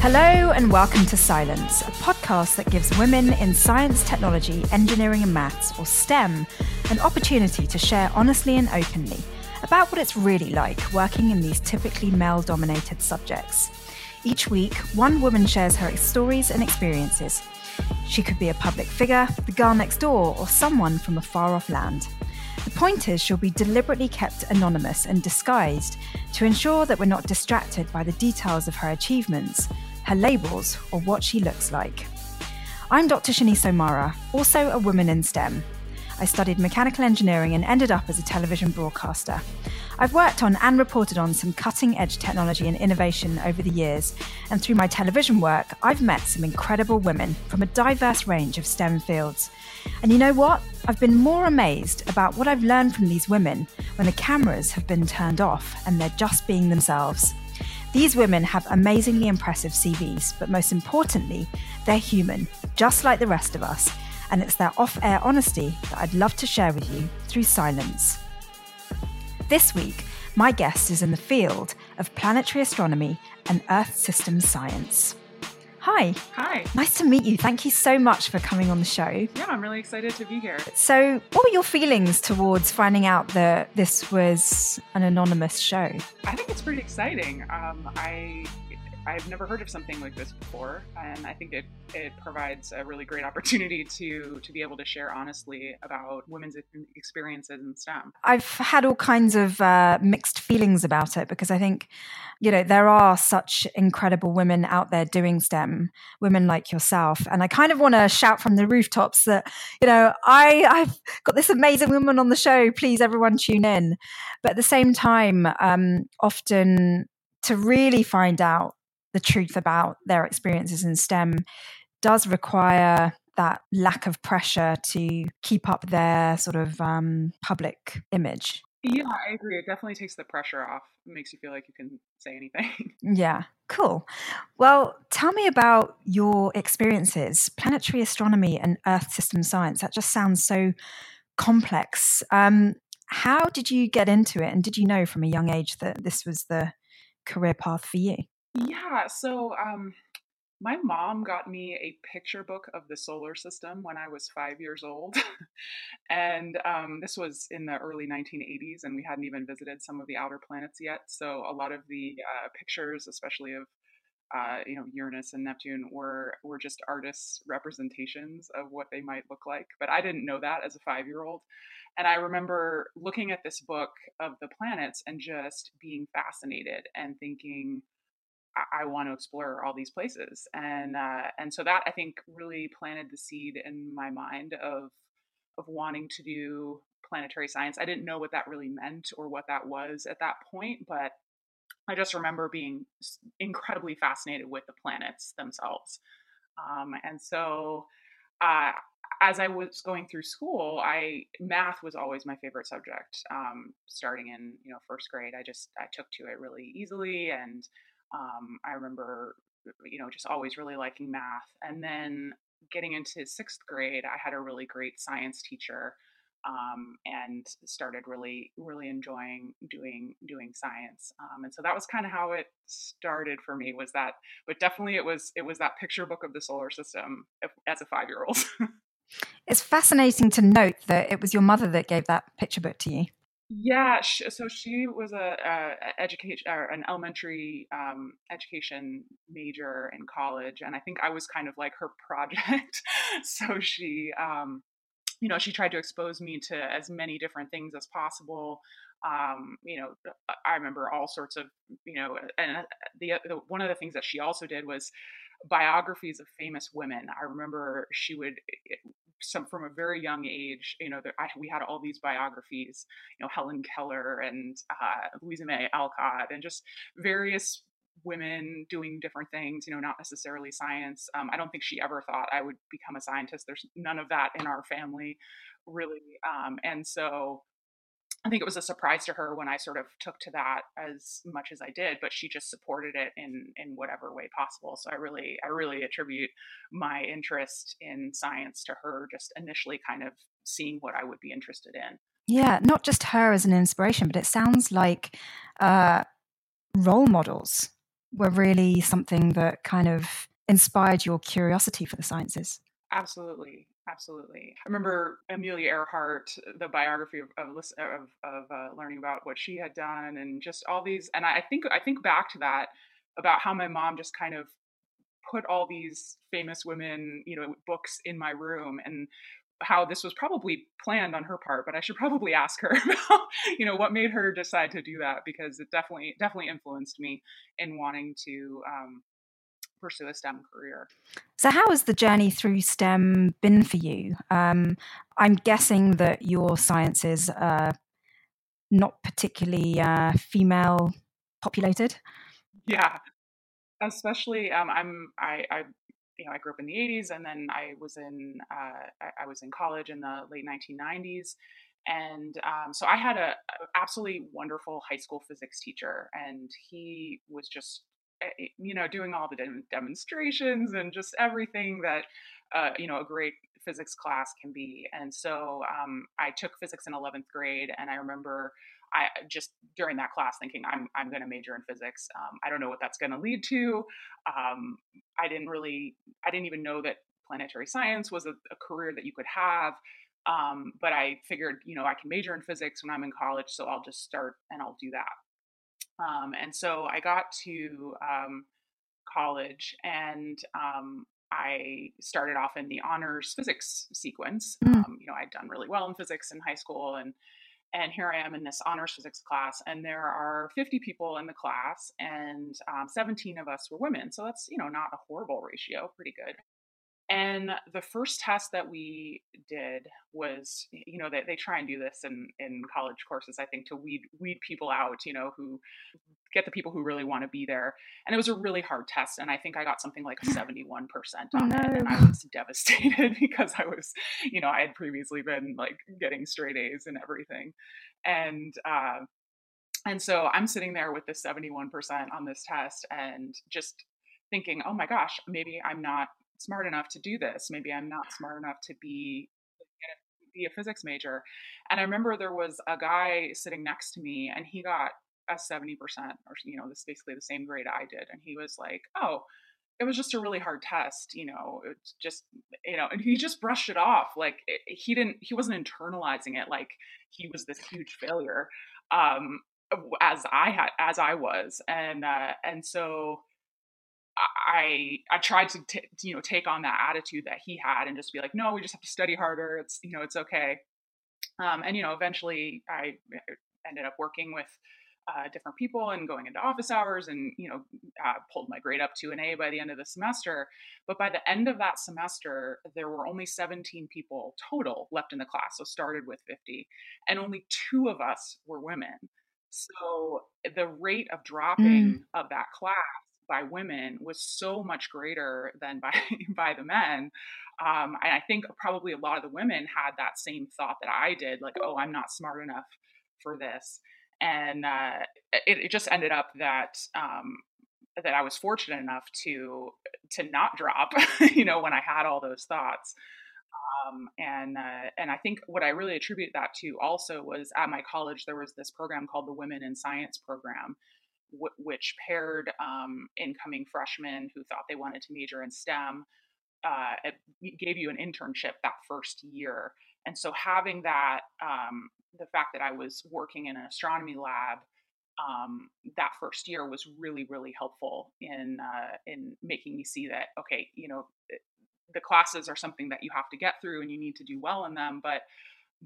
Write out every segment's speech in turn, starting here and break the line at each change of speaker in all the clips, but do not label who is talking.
Hello, and welcome to Silence, a podcast that gives women in science, technology, engineering, and maths, or STEM, an opportunity to share honestly and openly about what it's really like working in these typically male dominated subjects. Each week, one woman shares her stories and experiences. She could be a public figure, the girl next door, or someone from a far off land. The point is, she'll be deliberately kept anonymous and disguised to ensure that we're not distracted by the details of her achievements her labels, or what she looks like. I'm Dr. Shini Somara, also a woman in STEM. I studied mechanical engineering and ended up as a television broadcaster. I've worked on and reported on some cutting edge technology and innovation over the years, and through my television work, I've met some incredible women from a diverse range of STEM fields. And you know what? I've been more amazed about what I've learned from these women when the cameras have been turned off and they're just being themselves. These women have amazingly impressive CVs, but most importantly, they're human, just like the rest of us. And it's their off air honesty that I'd love to share with you through silence. This week, my guest is in the field of planetary astronomy and Earth system science. Hi.
Hi.
Nice to meet you. Thank you so much for coming on the show.
Yeah, I'm really excited to be here.
So, what were your feelings towards finding out that this was an anonymous show?
I think it's pretty exciting. Um, I I've never heard of something like this before, and I think it, it provides a really great opportunity to to be able to share honestly about women's experiences in STEM.
I've had all kinds of uh, mixed feelings about it because I think, you know, there are such incredible women out there doing STEM, women like yourself, and I kind of want to shout from the rooftops that, you know, I I've got this amazing woman on the show. Please, everyone, tune in. But at the same time, um, often to really find out the truth about their experiences in STEM does require that lack of pressure to keep up their sort of um, public image.
Yeah, I agree. It definitely takes the pressure off. It makes you feel like you can say anything.
Yeah, cool. Well, tell me about your experiences, planetary astronomy and Earth system science. That just sounds so complex. Um, how did you get into it? And did you know from a young age that this was the career path for you?
Yeah, so um, my mom got me a picture book of the solar system when I was five years old. and um, this was in the early 1980s, and we hadn't even visited some of the outer planets yet. So a lot of the uh, pictures, especially of uh, you know Uranus and Neptune, were were just artists' representations of what they might look like. But I didn't know that as a five year old. And I remember looking at this book of the planets and just being fascinated and thinking, I, want to explore all these places, and uh, and so that I think really planted the seed in my mind of of wanting to do planetary science. I didn't know what that really meant or what that was at that point, but I just remember being incredibly fascinated with the planets themselves, um, and so. Uh, as I was going through school, I math was always my favorite subject. Um, starting in you know first grade, I just I took to it really easily, and um, I remember, you know, just always really liking math. And then getting into sixth grade, I had a really great science teacher. Um, and started really really enjoying doing doing science um, and so that was kind of how it started for me was that but definitely it was it was that picture book of the solar system as a five year old
it's fascinating to note that it was your mother that gave that picture book to you
yeah, so she was a, a education or an elementary um, education major in college, and I think I was kind of like her project. so she, um, you know, she tried to expose me to as many different things as possible. Um, you know, I remember all sorts of, you know, and uh, the, the one of the things that she also did was biographies of famous women. I remember she would some from a very young age, you know, I, we had all these biographies, you know, Helen Keller and uh, Louisa May Alcott, and just various women doing different things, you know, not necessarily science. Um, I don't think she ever thought I would become a scientist. There's none of that in our family, really. Um, and so I think it was a surprise to her when I sort of took to that as much as I did, but she just supported it in in whatever way possible. So I really I really attribute my interest in science to her just initially kind of seeing what I would be interested in.
Yeah, not just her as an inspiration, but it sounds like uh, role models were really something that kind of inspired your curiosity for the sciences.
Absolutely. Absolutely. I remember Amelia Earhart, the biography of of, of, of uh, learning about what she had done, and just all these. And I think I think back to that about how my mom just kind of put all these famous women, you know, books in my room, and how this was probably planned on her part. But I should probably ask her about, you know, what made her decide to do that because it definitely definitely influenced me in wanting to um, pursue a STEM career.
So, how has the journey through STEM been for you? Um, I'm guessing that your sciences are not particularly uh, female populated.
Yeah, especially um, I'm I, I you know I grew up in the 80s and then I was in uh, I, I, was in college in the late 1990s and um, so I had a, a, absolutely wonderful high school physics teacher and he was just you know, doing all the demonstrations and just everything that, uh, you know, a great physics class can be. And so um, I took physics in 11th grade, and I remember I just during that class thinking I'm I'm going to major in physics. Um, I don't know what that's going to lead to. Um, I didn't really I didn't even know that planetary science was a, a career that you could have. Um, but I figured, you know, I can major in physics when I'm in college, so I'll just start and I'll do that. Um, and so I got to um, college and um, I started off in the honors physics sequence. Mm. you know, I'd done really well in physics in high school and and here I am in this honors physics class, and there are 50 people in the class, and um, 17 of us were women. So that's you know not a horrible ratio, pretty good. And the first test that we did was, you know, they, they try and do this in, in college courses, I think, to weed weed people out, you know, who get the people who really want to be there. And it was a really hard test. And I think I got something like 71% on no. it. And I was devastated because I was, you know, I had previously been like getting straight A's and everything. And uh, and so I'm sitting there with this 71% on this test and just thinking, oh my gosh, maybe I'm not smart enough to do this. Maybe I'm not smart enough to be be a physics major. And I remember there was a guy sitting next to me and he got a 70% or you know, this basically the same grade I did and he was like, "Oh, it was just a really hard test, you know, it's just, you know, and he just brushed it off. Like it, he didn't, he wasn't internalizing it like he was this huge failure, um, as I had, as I was. And, uh, and so I I tried to t- you know take on that attitude that he had and just be like, no, we just have to study harder. It's you know it's okay. Um, and you know eventually I uh, ended up working with uh, different people and going into office hours and you know uh, pulled my grade up to an A by the end of the semester. But by the end of that semester, there were only 17 people total left in the class. So started with 50, and only two of us were women. So the rate of dropping mm. of that class by women was so much greater than by by the men. Um, and I think probably a lot of the women had that same thought that I did, like, "Oh, I'm not smart enough for this." And uh, it, it, just ended up that um, that I was fortunate enough to to not drop, you know, when I had all those thoughts. Um, and uh, and I think what I really attribute that to also was at my college there was this program called the Women in Science program, w- which paired um, incoming freshmen who thought they wanted to major in STEM. Uh, it gave you an internship that first year. And so having that, um, the fact that I was working in an astronomy lab um, that first year was really, really helpful in uh, in making me see that okay, you know, the classes are something that you have to get through and you need to do well in them, but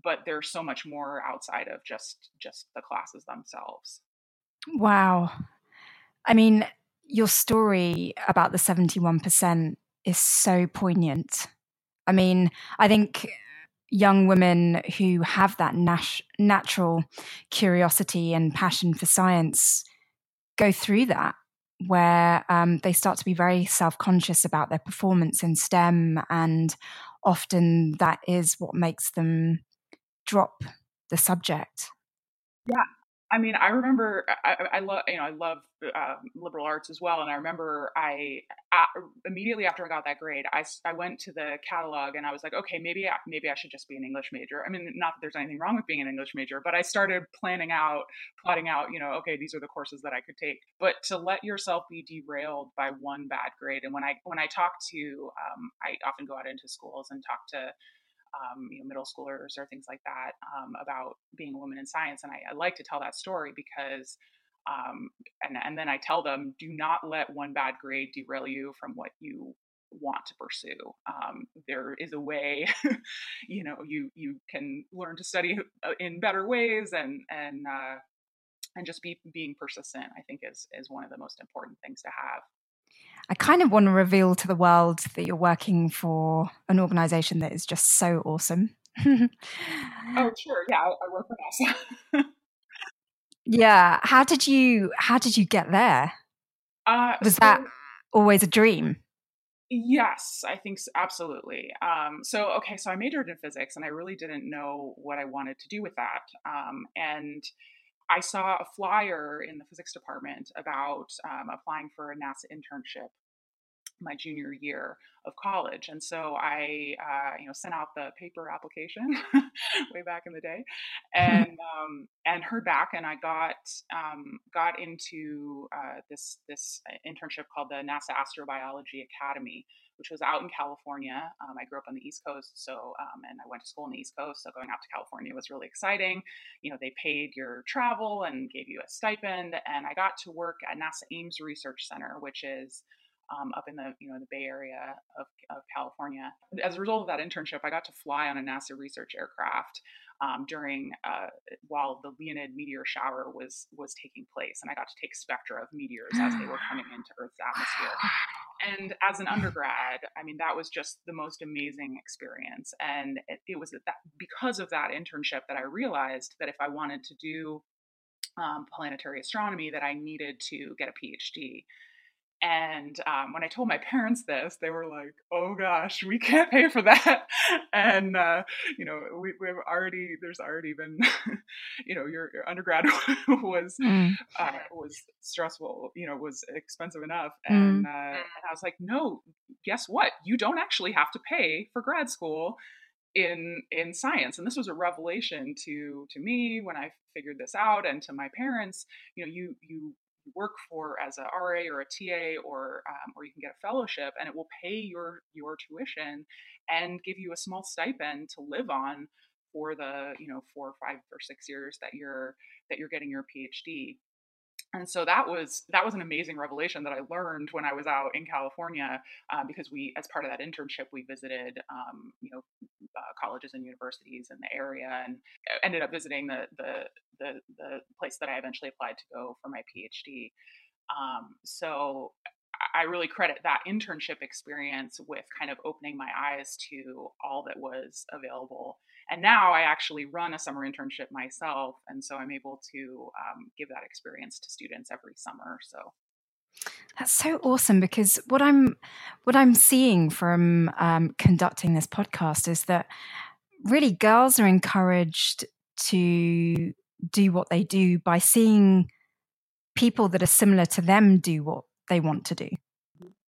but there's so much more outside of just just the classes themselves.
Wow. I mean, your story about the 71% is so poignant. I mean, I think young women who have that nat- natural curiosity and passion for science go through that, where um, they start to be very self conscious about their performance in STEM. And often that is what makes them drop the subject.
Yeah, I mean, I remember I, I love you know I love uh, liberal arts as well, and I remember I immediately after I got that grade, I, I went to the catalog and I was like, okay, maybe I, maybe I should just be an English major. I mean, not that there's anything wrong with being an English major, but I started planning out, plotting out, you know, okay, these are the courses that I could take. But to let yourself be derailed by one bad grade, and when I when I talk to, um, I often go out into schools and talk to um, you know, middle schoolers or things like that um, about being a woman in science. And I, I like to tell that story because, um, and, and then I tell them, do not let one bad grade derail you from what you want to pursue. Um, there is a way, you know, you you can learn to study in better ways and and uh, and just be being persistent. I think is is one of the most important things to have.
I kind of want to reveal to the world that you're working for an organization that is just so awesome.
oh, sure. Yeah, I, work for NASA.
yeah. How did you how did you get there? Uh, Was so, that always a dream?
Yes, I think so, absolutely. Um, so, okay, so I majored in physics and I really didn't know what I wanted to do with that. Um, and I saw a flyer in the physics department about um, applying for a NASA internship my junior year of college, and so I, uh, you know, sent out the paper application way back in the day, and um, and heard back, and I got um, got into uh, this this internship called the NASA Astrobiology Academy, which was out in California. Um, I grew up on the East Coast, so um, and I went to school on the East Coast, so going out to California was really exciting. You know, they paid your travel and gave you a stipend, and I got to work at NASA Ames Research Center, which is um, up in the you know the Bay Area of, of California. As a result of that internship, I got to fly on a NASA research aircraft um, during uh, while the Leonid meteor shower was was taking place, and I got to take spectra of meteors as they were coming into Earth's atmosphere. And as an undergrad, I mean that was just the most amazing experience, and it, it was that because of that internship that I realized that if I wanted to do um, planetary astronomy, that I needed to get a PhD and um, when I told my parents this, they were like, "Oh gosh, we can't pay for that." and uh, you know, we, we've already there's already been, you know, your, your undergrad was mm. uh, was stressful. You know, was expensive enough. Mm. And, uh, and I was like, "No, guess what? You don't actually have to pay for grad school." in in science and this was a revelation to to me when i figured this out and to my parents you know you you work for as a RA or a TA or um, or you can get a fellowship and it will pay your your tuition and give you a small stipend to live on for the you know four or five or six years that you're that you're getting your PhD and so that was that was an amazing revelation that I learned when I was out in California uh, because we, as part of that internship, we visited um, you know uh, colleges and universities in the area and ended up visiting the, the the the place that I eventually applied to go for my PhD. Um, so I really credit that internship experience with kind of opening my eyes to all that was available and now I actually run a summer internship myself, and so I'm able to um, give that experience to students every summer. So
that's so awesome because what I'm what I'm seeing from um, conducting this podcast is that really girls are encouraged to do what they do by seeing people that are similar to them do what they want to do.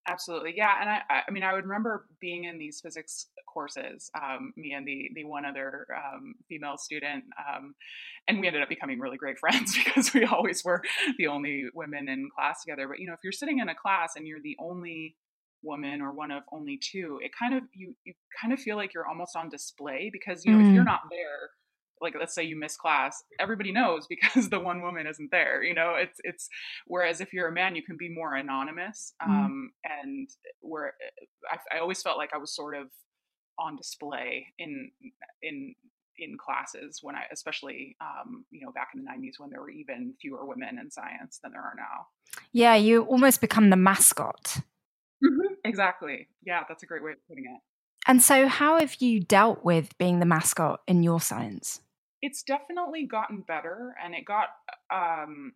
Absolutely, yeah. And I, I mean, I would remember being in these physics courses, um, me and the the one other um, female student, um, and we ended up becoming really great friends because we always were the only women in class together. But you know, if you're sitting in a class and you're the only woman or one of only two, it kind of you you kind of feel like you're almost on display because you know mm. if you're mm. not there like let's say you miss class everybody knows because the one woman isn't there you know? It's it's whereas if you're a man you can be more anonymous mm-hmm. um, and where I, I, always felt like i was sort of on display in in in classes when i especially um, you know back in the 90s when there were even fewer women in science than there are now.
Yeah you almost become the mascot.
Mm-hmm. exactly. Yeah that's a great way of putting it.
And so how have you dealt with being the mascot in your science
it's definitely gotten better, and it got um,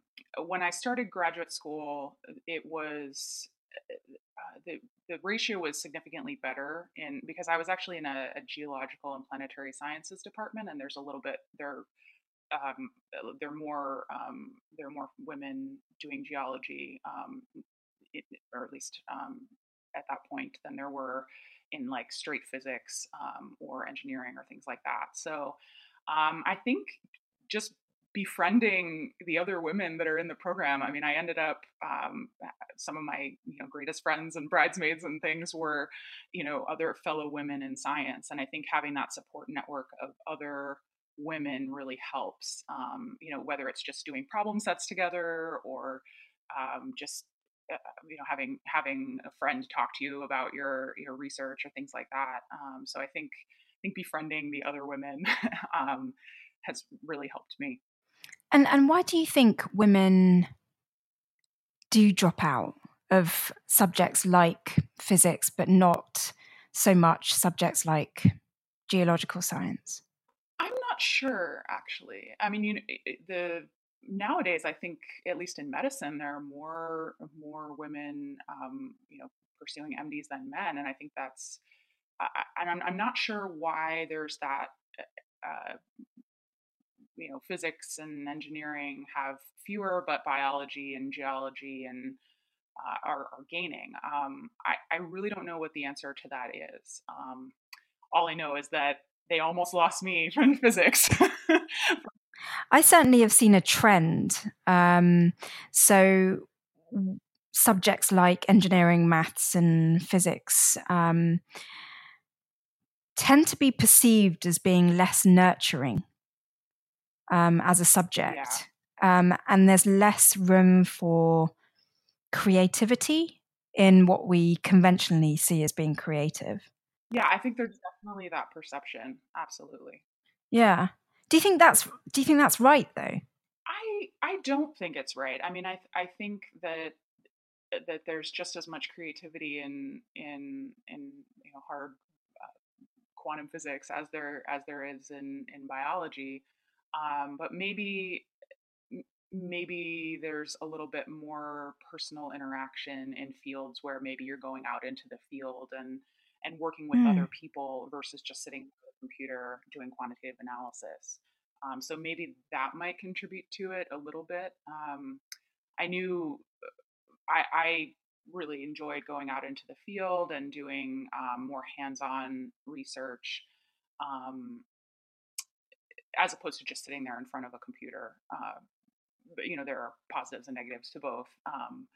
when I started graduate school. It was uh, the the ratio was significantly better in because I was actually in a, a, geological and planetary sciences department, and there's a little bit there um, there are more um, there are more women doing geology, um, it, or at least um, at that point, than there were in like straight physics um, or engineering or things like that. So I think just befriending the other women that are in the program. I mean, I ended up um, some of my you know greatest friends and bridesmaids and things were you know other fellow women in science, and I think having that support network of other women really helps. Um, you know, whether it's just doing problem sets together or um, just uh, you know having having a friend talk to you about your your research or things like that. Um, so I think think befriending the other women um, has really helped me.
And and why do you think women do drop out of subjects like physics, but not so much subjects like geological science?
I'm not sure, actually. I mean, you know, the nowadays, I think, at least in medicine, there are more more women, um, you know, pursuing MDs than men, and I think that's. And I'm, I'm not sure why there's that uh, you know physics and engineering have fewer, but biology and geology and uh, are, are, gaining. Um, I, I, really don't know what the answer to that is. Um, all I know is that they almost lost me from physics.
I certainly have seen a trend. Um, so subjects like engineering, maths, and physics um, tend to be perceived as being less nurturing um, as a subject. Yeah. Um, and there's less room for creativity in what we conventionally see as being creative.
Yeah, I think there's definitely that perception. Absolutely.
Yeah. Do you think that's do you think that's right though?
I I don't think it's right. I mean, I I think that that there's just as much creativity in in in you know hard uh, quantum physics as there as there is in in biology um, but maybe maybe there's a little bit more personal interaction in fields where maybe you're going out into the field and and working with mm. other people versus just sitting at a computer doing quantitative analysis. Um, so maybe that might contribute to it a little bit. Um, I knew I, I, really enjoyed going out into the field and doing um, more hands-on research. Um, as opposed to just sitting there in front of a computer. Uh, but, you know, there are positives and negatives to both. Um,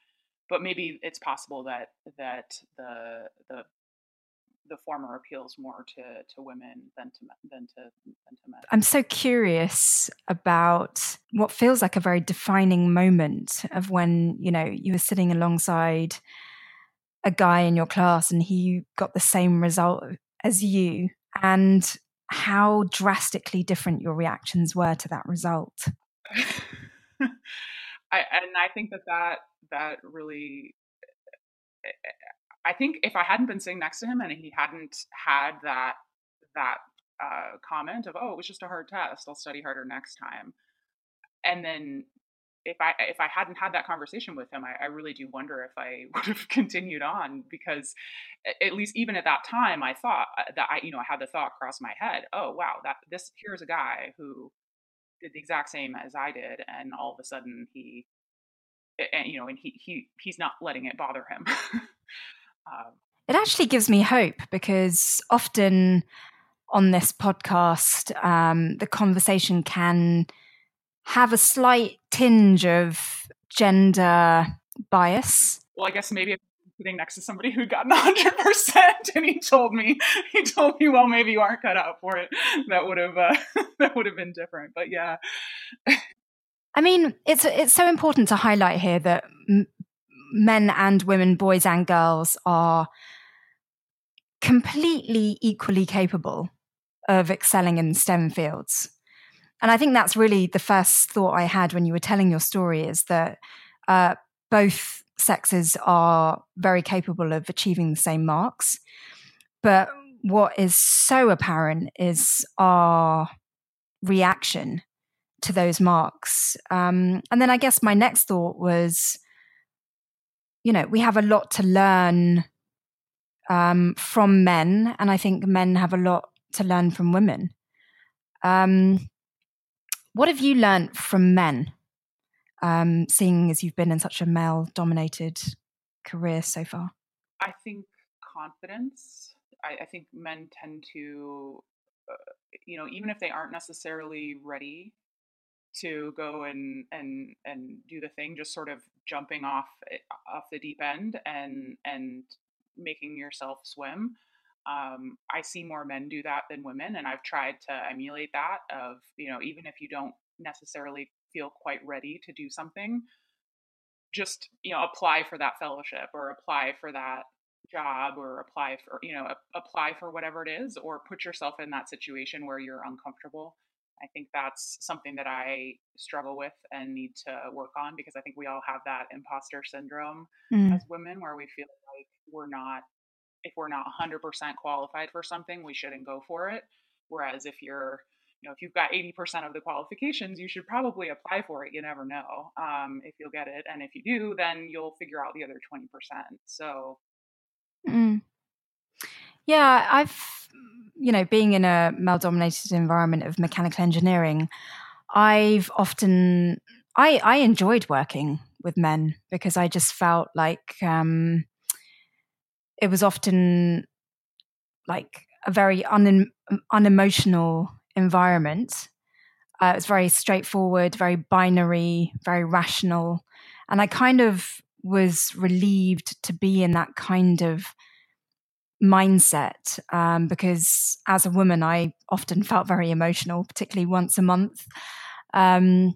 but maybe it's possible that that the the the former appeals more to, to women than to than to than to men.
I'm so curious about what feels like a very defining moment of when you know you were sitting alongside a guy in your class and he got the same result as you and how drastically different your reactions were to that result.
I, and I think that that that really, eh, eh, I think if I hadn't been sitting next to him and he hadn't had that that uh, comment of oh it was just a hard test, I'll study harder next time, and then if I if I hadn't had that conversation with him, I, I, really do wonder if I would have continued on because at least even at that time, I thought uh, that I you know I had the thought cross my head, oh wow, that this here's a guy who did the exact same as I did, and all of a sudden he, and you know, and he he he's not letting it bother him.
it actually gives me hope because often on this podcast, um, the conversation can have a slight tinge of gender bias.
Well, I guess maybe sitting next to somebody who'd gotten 100% and he told me he told me well maybe you aren't cut out for it that would have uh, that would have been different but yeah
i mean it's it's so important to highlight here that m- men and women boys and girls are completely equally capable of excelling in stem fields and I think that's really the first thought I had when you were telling your story is that uh, both sexes are very capable of achieving the same marks. But what is so apparent is our reaction to those marks. Um, and then I guess my next thought was, you know, we have a lot to learn um, from men, and I think men have a lot to learn from women. Um, What have you learned from men, um, seeing as you've been in such a male dominated career so far?
I think confidence. I, I think men tend to, uh, you know, even if they aren't necessarily ready to go and and and do the thing, just sort of jumping off off the deep end and and making yourself swim. Um, I see more men do that than women, and I've tried to emulate that. Of you know, even if you don't necessarily feel quite ready to do something, just you know, apply for that fellowship or apply for that job or apply for you know apply for whatever it is or put yourself in that situation where you're uncomfortable i think that's something that i struggle with and need to work on because i think we all have that imposter syndrome mm. as women where we feel like we're not if we're not 100% qualified for something we shouldn't go for it whereas if you're you know if you've got 80% of the qualifications you should probably apply for it you never know um, if you'll get it and if you do then you'll figure out the other 20% so
Mm. Yeah, I've, you know, being in a male dominated environment of mechanical engineering, I've often, I, I enjoyed working with men because I just felt like um, it was often like a very un, unemotional environment. Uh, it was very straightforward, very binary, very rational. And I kind of was relieved to be in that kind of mindset um, because as a woman, I often felt very emotional, particularly once a month. Um,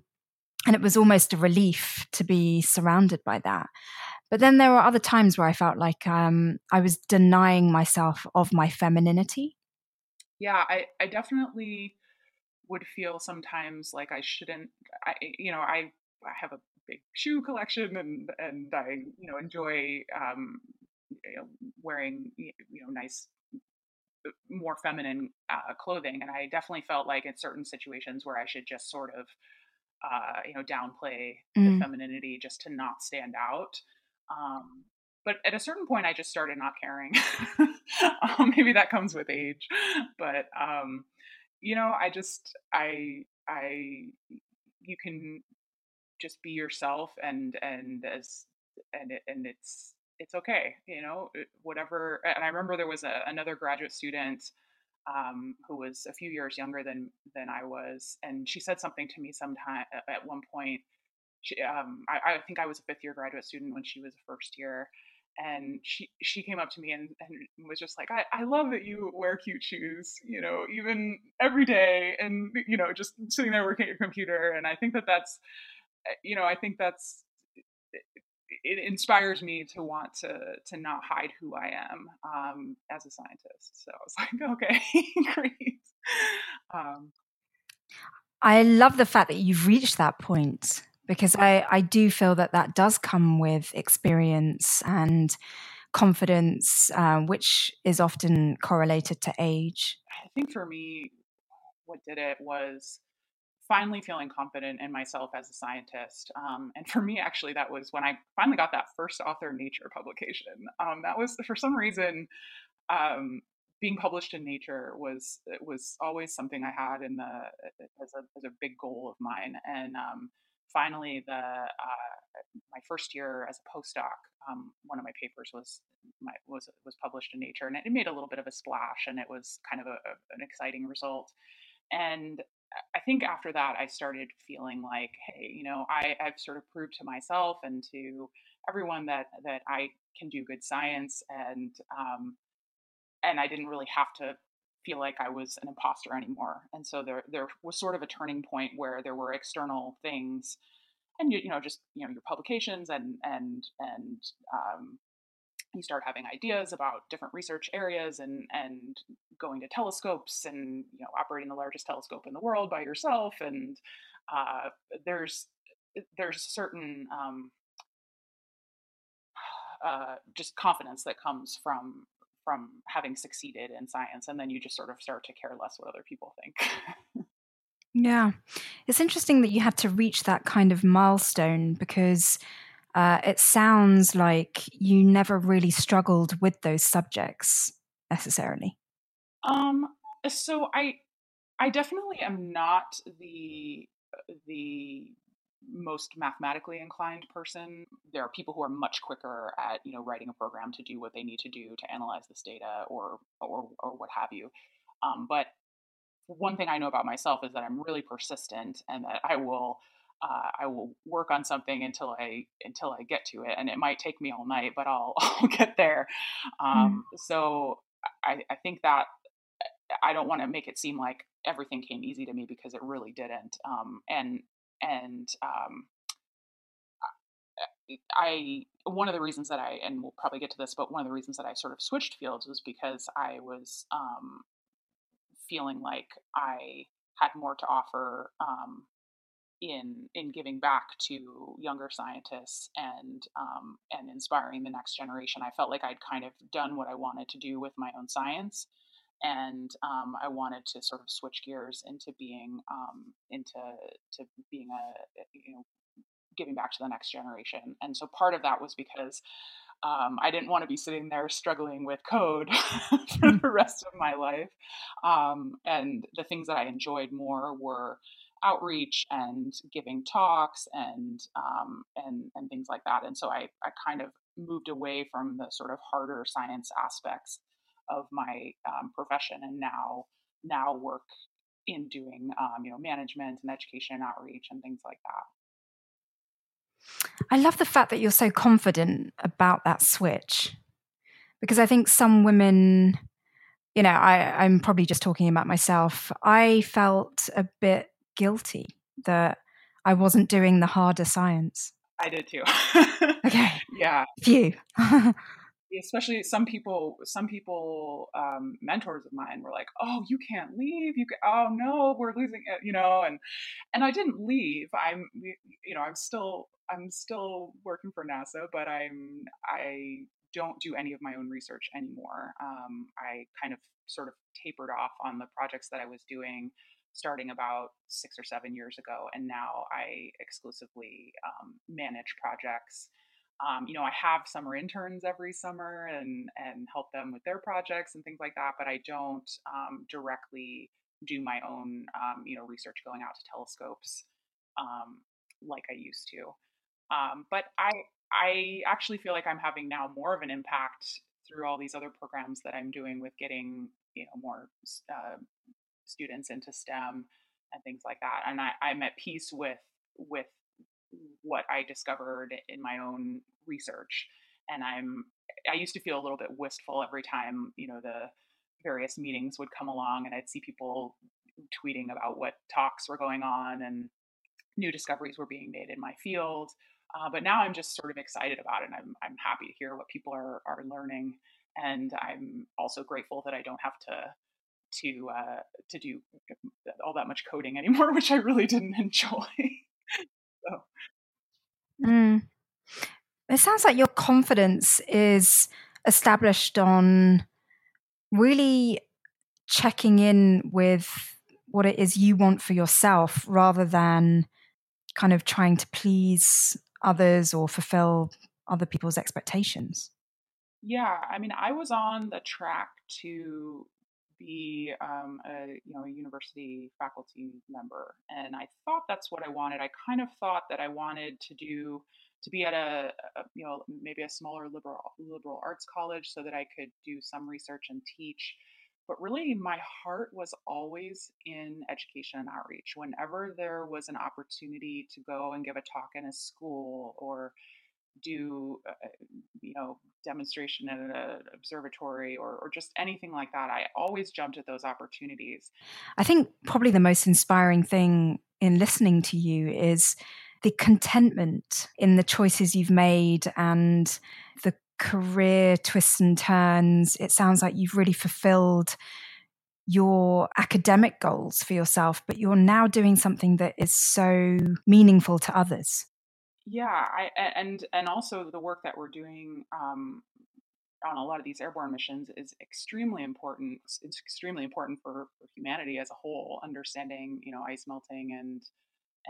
and it was almost a relief to be surrounded by that. But then there were other times where I felt like um, I was denying myself of my femininity.
Yeah, I, I definitely would feel sometimes like I shouldn't. I, you know, I, I have a big shoe collection and and I you know enjoy um, you know, wearing you know nice uh, more feminine uh, clothing and I definitely felt like in certain situations where I should just sort of uh, you know downplay mm. the femininity just to not stand out um, but at a certain point I just started not caring um, maybe that comes with age but um, you know I just I I you can just be yourself and and as and it, and it's it's okay you know whatever and i remember there was a, another graduate student um, who was a few years younger than than i was and she said something to me sometime at one point. She, um, I, I, think i was a fifth year graduate student when she was a first year and she she came up to me and, and was just like I, I love that you wear cute shoes you know even every day and you know just sitting there working at your computer and i think that that's Eh, you know, I think that's it inspires me to want to to not hide who I am um, as a scientist. So I was like, okay, great. Um,
I love the fact that you've reached that point because I I do feel that that does come with experience and confidence, uh, which is often correlated to age.
I think for me, what did it was finally feeling confident in myself as a scientist. Um, and for me, actually, that was when I finally got that first author Nature publication. Um, that was for some reason um, being published in Nature was was always something I had in the as a, as a big goal of mine. And um, finally, the uh, my first year as a postdoc, um, one of my papers was my, was was published in Nature, and it made a little bit of a splash, and it was kind of a, a, an exciting result. And I think after that, I started feeling like, hey, you know, I, I've sort of proved to myself and to everyone that that I can do good science, and um, and I didn't really have to feel like I was an imposter anymore. And so there there was sort of a turning point where there were external things, and you, you know, just you know, your publications and and and um, you start having ideas about different research areas and and going to telescopes and you know operating the largest telescope in the world by yourself and uh, there's there's certain um, uh, just confidence that comes from from having succeeded in science and then you just sort of start to care less what other people think.
Yeah. It's interesting that you had to reach that kind of milestone because uh, it sounds like you never really struggled with those subjects necessarily.
Um, so I, I definitely am not the the most mathematically inclined person. There are people who are much quicker at you know writing a program to do what they need to do to analyze this data or or or what have you. Um, but one thing I know about myself is that I'm really persistent and that I will uh, I will work on something until I until I get to it, and it might take me all night, but I'll I'll get there. Um, mm. So I, I think that I don't want to make it seem like everything came easy to me because it really didn't. Um, and and um, I one of the reasons that I and we'll probably get to this, but one of the reasons that I sort of switched fields was because I was um, feeling like I had more to offer um, in in giving back to younger scientists and um, and inspiring the next generation. I felt like I'd kind of done what I wanted to do with my own science, and um, I wanted to sort of switch gears into being um, into to being a you know giving back to the next generation. And so part of that was because um, I didn't want to be sitting there struggling with code for the rest of my life. Um, and the things that I enjoyed more were outreach and giving talks and um, and and things like that. And so I I kind of moved away from the sort of harder science aspects of my um, profession and now now work in doing um, you know management and education and outreach and things like that.
I love the fact that you're so confident about that switch because I think some women, you know, I, I'm probably just talking about myself. I felt a bit guilty that I wasn't doing the harder science.
I did too.
okay.
Yeah.
Few.
Especially some people, some people, um, mentors of mine were like, "Oh, you can't leave. You, can, oh no, we're losing it," you know. And and I didn't leave. I'm, you know, I'm still, I'm still working for NASA, but I'm, I don't do any of my own research anymore. Um, I kind of sort of tapered off on the projects that I was doing starting about six or seven years ago, and now I exclusively um, manage projects. Um, you know, I have summer interns every summer and and help them with their projects and things like that, but I don't um, directly do my own um, you know research going out to telescopes um, like I used to. Um, but I I actually feel like I'm having now more of an impact through all these other programs that I'm doing with getting you know more uh, students into STEM and things like that. And I, I'm at peace with with what I discovered in my own research. And I'm I used to feel a little bit wistful every time, you know, the various meetings would come along and I'd see people tweeting about what talks were going on and new discoveries were being made in my field. Uh, but now I'm just sort of excited about it. And I'm, I'm happy to hear what people are, are learning. And I'm also grateful that I don't have to to uh, to do all that much coding anymore, which I really didn't enjoy. so.
Mm. It sounds like your confidence is established on really checking in with what it is you want for yourself rather than kind of trying to please others or fulfill other people's expectations.
Yeah, I mean, I was on the track to be um, a you know a university faculty member, and I thought that's what I wanted. I kind of thought that I wanted to do to be at a, a, you know maybe a smaller liberal liberal arts college so that I could do some research and teach. But really, my heart was always in education and outreach. Whenever there was an opportunity to go and give a talk in a school or do uh, you know demonstration at an observatory or, or just anything like that i always jumped at those opportunities.
I think probably the most inspiring thing in listening to you is the contentment in the choices you've made and the career twists and turns. It sounds like you've really fulfilled your academic goals for yourself but you're now doing something that is so meaningful to others
yeah, I and and also the work that we're doing um, on a lot of these airborne missions is extremely important. It's extremely important for, for humanity as a whole, understanding you know ice melting and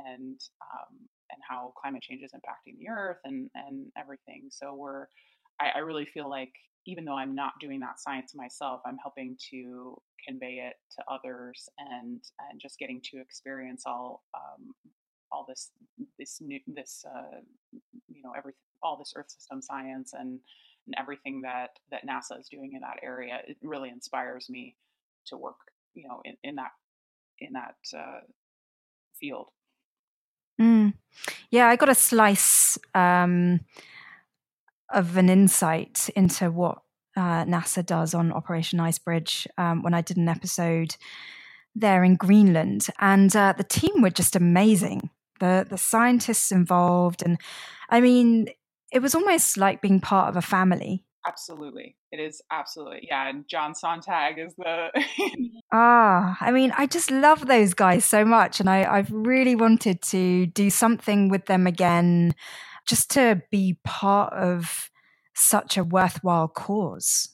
and um, and how climate change is impacting the Earth and and everything. So we're I, I really feel like even though I'm not doing that science myself, I'm helping to convey it to others and and just getting to experience all um, all this this new this uh, you know every all this Earth system science and and everything that that NASA is doing in that area. It really inspires me to work you know in, in that in that uh, field.
Mm. Yeah, I got a slice um, of an insight into what uh, NASA does on Operation Icebridge um, when I did an episode there in Greenland, and uh, the team were just amazing. The the scientists involved, and I mean, it was almost like being part of a family.
Absolutely. It is absolutely. Yeah. And John Sonntag is the.
ah, I mean, I just love those guys so much. And I, I've really wanted to do something with them again, just to be part of such a worthwhile cause.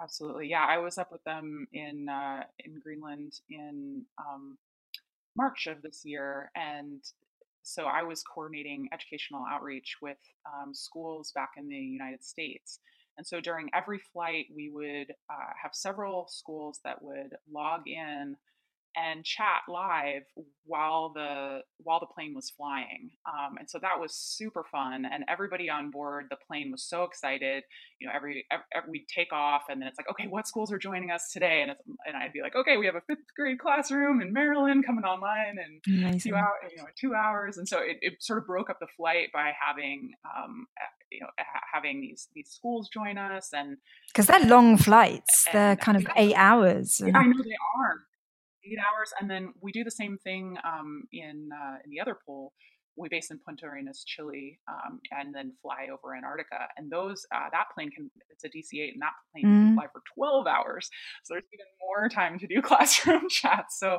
Absolutely. Yeah. I was up with them in, uh, in Greenland in um, March of this year. And so I was coordinating educational outreach with um, schools back in the United States. And so during every flight, we would uh, have several schools that would log in and chat live while the while the plane was flying um, and so that was super fun and everybody on board the plane was so excited you know every, every, we'd take off and then it's like okay what schools are joining us today? and and I'd be like okay we have a fifth grade classroom in Maryland coming online in two hours you know two hours and so it, it sort of broke up the flight by having um, you know having these these schools join us and
because they're long flights they're kind of eight hours
and... I know they are eight hours, and then we do the same thing um, in uh, in the other pole. We base in Punta Arenas, Chile, um, and then fly over Antarctica. And those uh, that plane can it's a DC-8, and that plane mm. can fly for 12 hours. So there's even more time to do classroom chats. So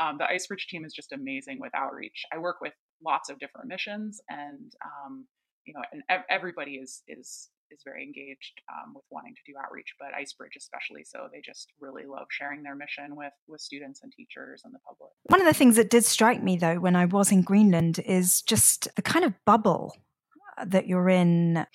um, the Icebridge team is just amazing with outreach. I work with lots of different missions, and um, you know, and everybody is is is very engaged um, with wanting to do outreach, but Icebridge especially so. They just really love sharing their mission with with students and teachers and the public.
One of the things that did strike me though when I was in Greenland is just the kind of bubble that you're in.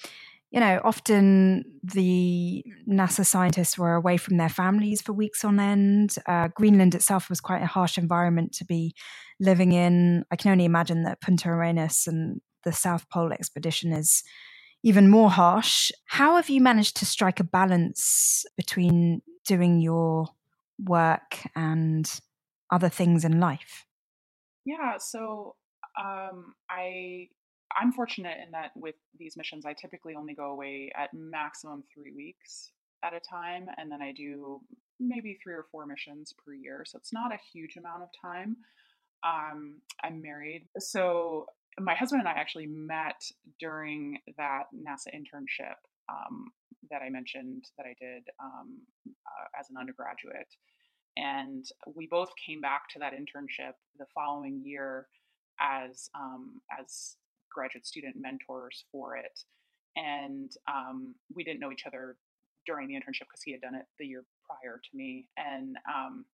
You know, often the NASA scientists were away from their families for weeks on end. Uh, Greenland itself was quite a harsh environment to be living in. I can only imagine that Punta Arenas and the South Pole expedition is even more harsh. How have you managed to strike a balance between doing your work and other things in life?
Yeah, so um, I I'm fortunate in that with these missions, I typically only go away at maximum three weeks at a time, and then I do maybe three or four missions per year. So it's not a huge amount of time. Um, I'm married, so my husband and I actually met during that NASA internship um, that I mentioned that I did um, uh, as an undergraduate. And we both came back to that internship the following year as um, as graduate student mentors for it. And um, we didn't know each other during the internship because he had done it the year prior to me. And um,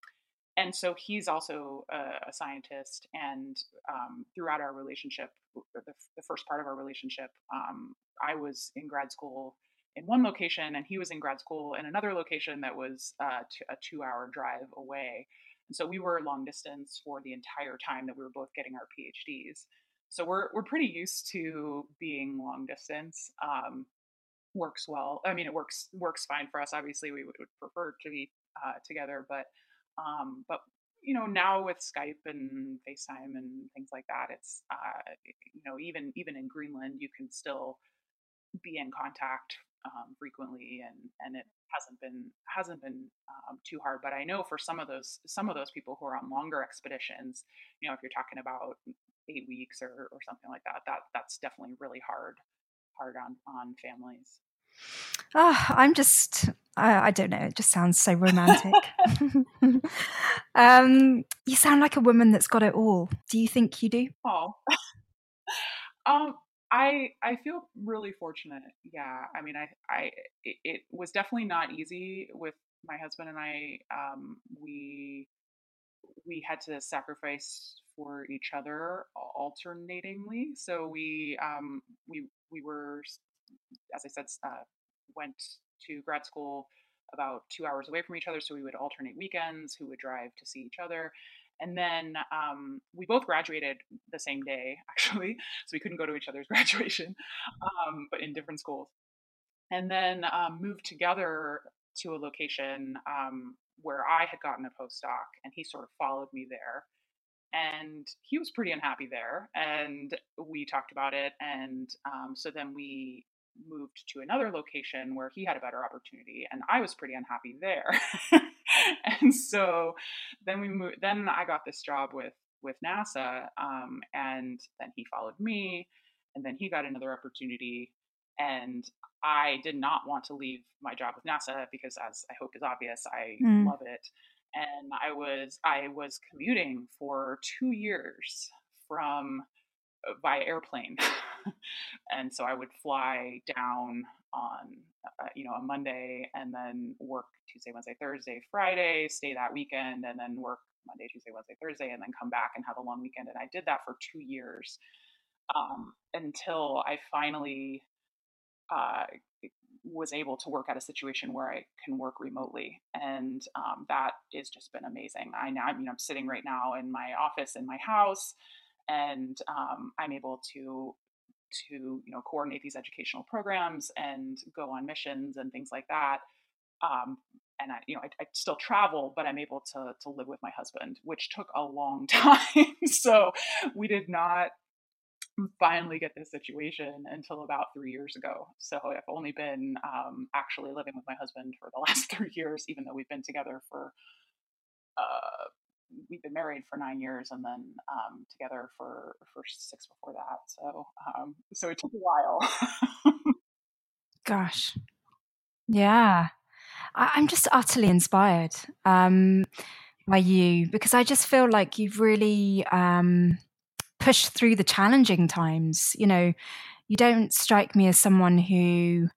and so he's also a, a scientist and um, throughout our relationship the, the, first part of our relationship um, i was in grad school in one location and he was in grad school in another location that was uh, t- a two hour drive away. And so we were long distance for the entire time that we were both getting our phds so we're, we're pretty used to being long distance um, works well i mean it works works fine for us. Obviously we would, would prefer to be uh, together but um, but you know now with Skype and FaceTime and things like that, it's uh, you know even even in Greenland you can still be in contact um, frequently, and and it hasn't been hasn't been um, too hard. But I know for some of those some of those people who are on longer expeditions, you know, if you're talking about eight weeks or, or something like that, that that's definitely really hard hard on on families.
Oh, I'm just, I, I, don't know. It just sounds so romantic. um, you sound like a woman that's got it all. Do you think you do?
Oh, um, I I feel really fortunate. Yeah, I mean, I I it, it was definitely not easy with my husband and I. Um, we we had to sacrifice for each other alternatingly. So we um, we we were as I said, uh, went to grad school about two hours away from each other, so we would alternate weekends. Who would drive to see each other, and then um, we both graduated the same day, actually, so we couldn't go to each other's graduation, um, but in different schools. And then um, moved together to a location um, where I had gotten a postdoc, and he sort of followed me there. And he was pretty unhappy there, and we talked about it. And um, so then we moved to another location where he had a better opportunity, and I was pretty unhappy there. and so then we moved. Then I got this job with with NASA, um, and then he followed me, and then he got another opportunity, and I did not want to leave my job with NASA because, as I hope is obvious, I mm. love it. And I was I was commuting for two years from uh, by airplane, and so I would fly down on uh, you know a Monday and then work Tuesday, Wednesday, Thursday, Friday, stay that weekend, and then work Monday, Tuesday, Wednesday, Thursday, and then come back and have a long weekend. And I did that for two years um, until I finally uh, was able to work at a situation where I can work remotely, and um, that has just been amazing. I now, I mean, I'm sitting right now in my office in my house, and um, I'm able to to you know coordinate these educational programs and go on missions and things like that. Um, and I, you know, I, I, still travel, but I'm able to to live with my husband, which took a long time. so we did not finally get this situation until about three years ago. So I've only been um, actually living with my husband for the last three years, even though we've been together for, uh, we've been married for nine years and then um, together for, for six before that. So, um, so it took a while.
Gosh. Yeah. I, am just utterly inspired um, by you because I just feel like you've really, um, push through the challenging times. You know, you don't strike me as someone who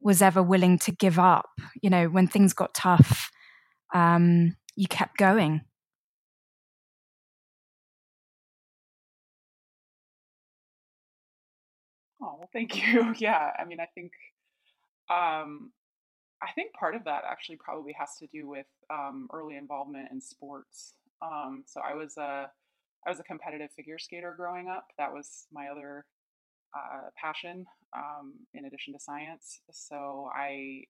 was ever willing to give up. You know, when things got tough, um, you kept going.
Oh, well, thank you. Yeah, I mean, I think, um, I think part of that actually probably has to do with um, early involvement in sports. Um, so I was a I was a competitive figure skater growing up. That was my other uh, passion um, in addition to science. So I,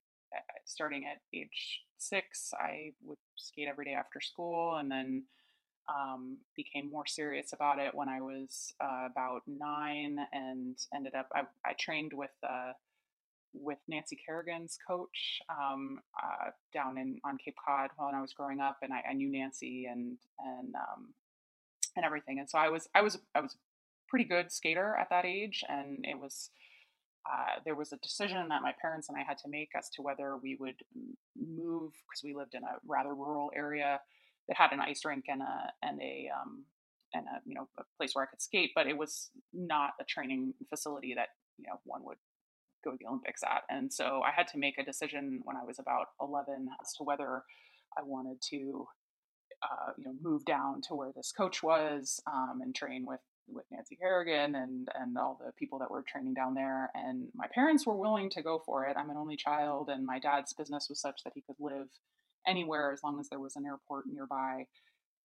starting at age six, I would skate every day after school, and then um, became more serious about it when I was uh, about nine, and ended up I, I trained with. Uh, with Nancy Kerrigan's coach um, uh, down in on Cape Cod when I was growing up, and I, I knew Nancy and and um, and everything. And so I was I was I was a pretty good skater at that age, and it was uh, there was a decision that my parents and I had to make as to whether we would move because we lived in a rather rural area that had an ice rink and a and a um, and a you know a place where I could skate, but it was not a training facility that you know one would go to the Olympics at. And so I had to make a decision when I was about 11 as to whether I wanted to uh, you know, move down to where this coach was um, and train with with Nancy Kerrigan and and all the people that were training down there. And my parents were willing to go for it. I'm an only child, and my dad's business was such that he could live anywhere as long as there was an airport nearby.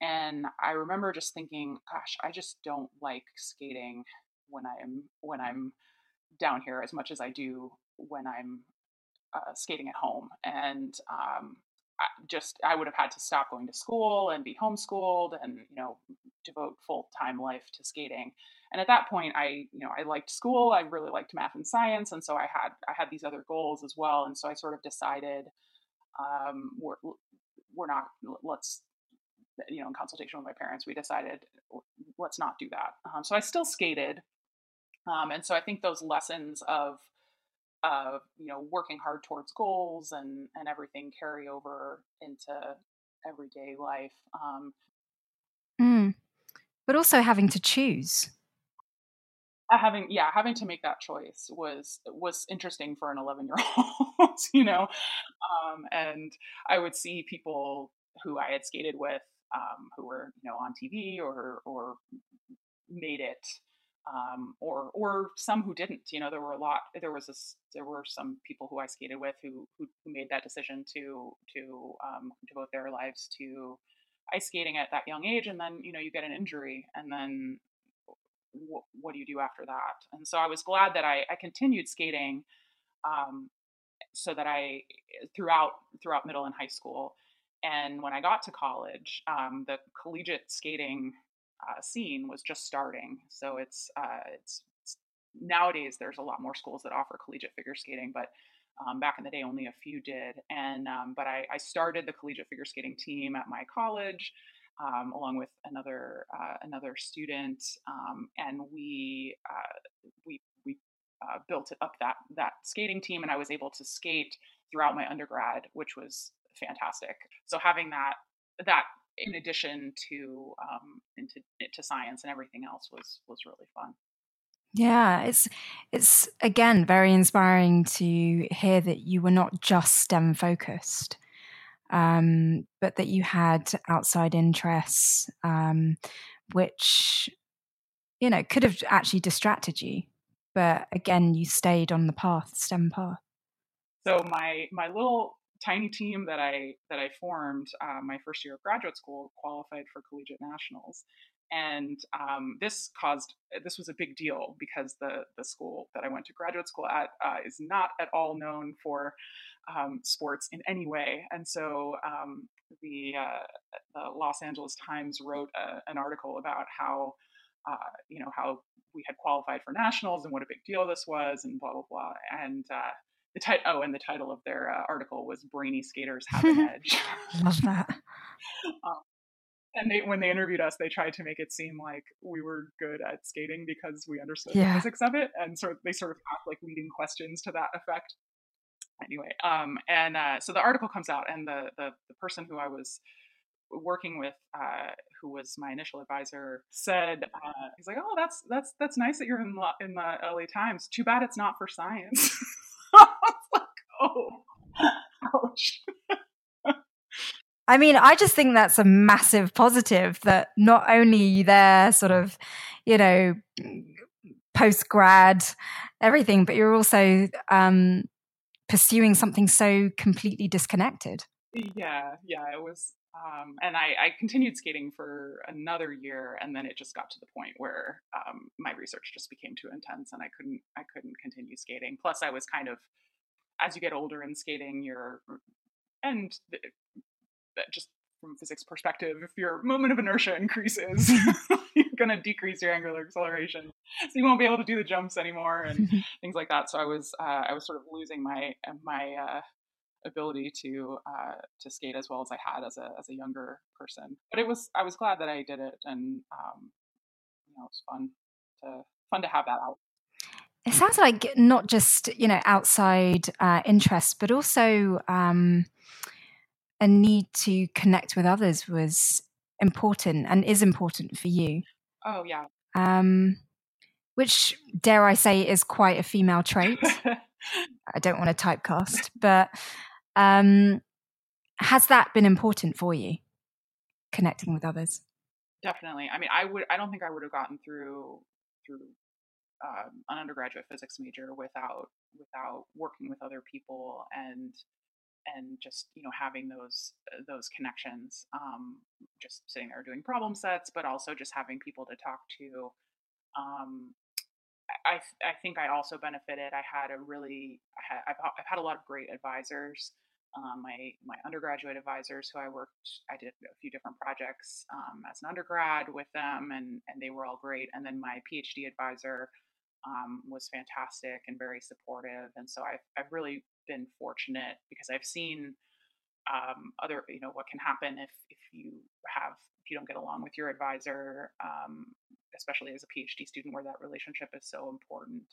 And I remember just thinking, gosh, I just don't like skating when I'm when I'm down here as much as I do when I'm uh, skating at home. And um, just I would have had to stop going to school and be homeschooled and you know devote full time life to skating. And at that point, I you know I liked school. I really liked math and science, and so I had I had these other goals as well. And so I sort of decided um, we're we're not let's you know in consultation with my parents we decided let's not do that. Um, so I still skated, um, and so I think those lessons of of you know working hard towards goals and and everything carry over into everyday life um.
But also having to choose
uh, having yeah having to make that choice was was interesting for an 11 year old you know um, and i would see people who i had skated with um, who were you know on tv or or made it um, or or some who didn't. You know, there were a lot. There was this. There were some people who I skated with who who, who made that decision to to um, devote their lives to ice skating at that young age, and then you know you get an injury, and then what do you do after that? And so I was glad that I, I continued skating, um, so that I throughout throughout middle and high school. And when I got to college, um, the collegiate skating uh, scene was just starting. So it's, uh, it's, it's nowadays there's a lot more schools that offer collegiate figure skating, but um, back in the day only a few did. And um, but I, I, started the collegiate figure skating team at my college. Um, along with another uh, another student, um, and we uh, we we uh, built it up that that skating team, and I was able to skate throughout my undergrad, which was fantastic. So having that that in addition to um, into to science and everything else was was really fun.
Yeah, it's it's again very inspiring to hear that you were not just STEM focused, um, but that you had outside interests, um, which you know could have actually distracted you. But again, you stayed on the path, STEM path.
So my my little tiny team that I that I formed uh, my first year of graduate school qualified for collegiate nationals, and um, this caused this was a big deal because the the school that I went to graduate school at uh, is not at all known for um, sports in any way, and so um, the, uh, the, Los Angeles Times wrote a, an article about how uh, you know how we had qualified for nationals and what a big deal this was and blah blah blah. And uh, the title oh and the title of their uh, article was brainy skaters have an edge.
Love that.
Um, and they when they interviewed us they tried to make it seem like we were good at skating because we understood yeah. the physics of it and so they sort of asked like leading questions to that effect anyway um, and uh, so the article comes out and the, the, the person who i was working with uh, who was my initial advisor said uh, he's like oh that's that's that's nice that you're in, in the la times too bad it's not for science like, oh, ouch.
I mean, I just think that's a massive positive that not only are you there, sort of, you know, post grad, everything, but you're also um, pursuing something so completely disconnected.
Yeah, yeah, it was. Um, and I, I, continued skating for another year, and then it just got to the point where um, my research just became too intense, and I couldn't, I couldn't continue skating. Plus, I was kind of as you get older in skating, you're and just from a physics perspective, if your moment of inertia increases, you're going to decrease your angular acceleration, so you won't be able to do the jumps anymore and things like that. So I was uh, I was sort of losing my my uh, ability to uh, to skate as well as I had as a as a younger person. But it was I was glad that I did it, and um, you know it was fun to fun to have that out.
It sounds like not just you know outside uh, interests, but also um, a need to connect with others was important and is important for you.
Oh yeah.
Um, which dare I say is quite a female trait. I don't want to typecast, but um, has that been important for you, connecting with others?
Definitely. I mean, I would. I don't think I would have gotten through through um, an undergraduate physics major without without working with other people and and just you know having those uh, those connections um, just sitting there doing problem sets but also just having people to talk to um, I, I think I also benefited. I had a really, I had, I've, I've had a lot of great advisors. Um, my my undergraduate advisors, who I worked, I did a few different projects um, as an undergrad with them, and and they were all great. And then my PhD advisor, um, was fantastic and very supportive. And so I've, I've really been fortunate because I've seen um, other, you know, what can happen if, if you have, if you don't get along with your advisor, um, especially as a PhD student where that relationship is so important.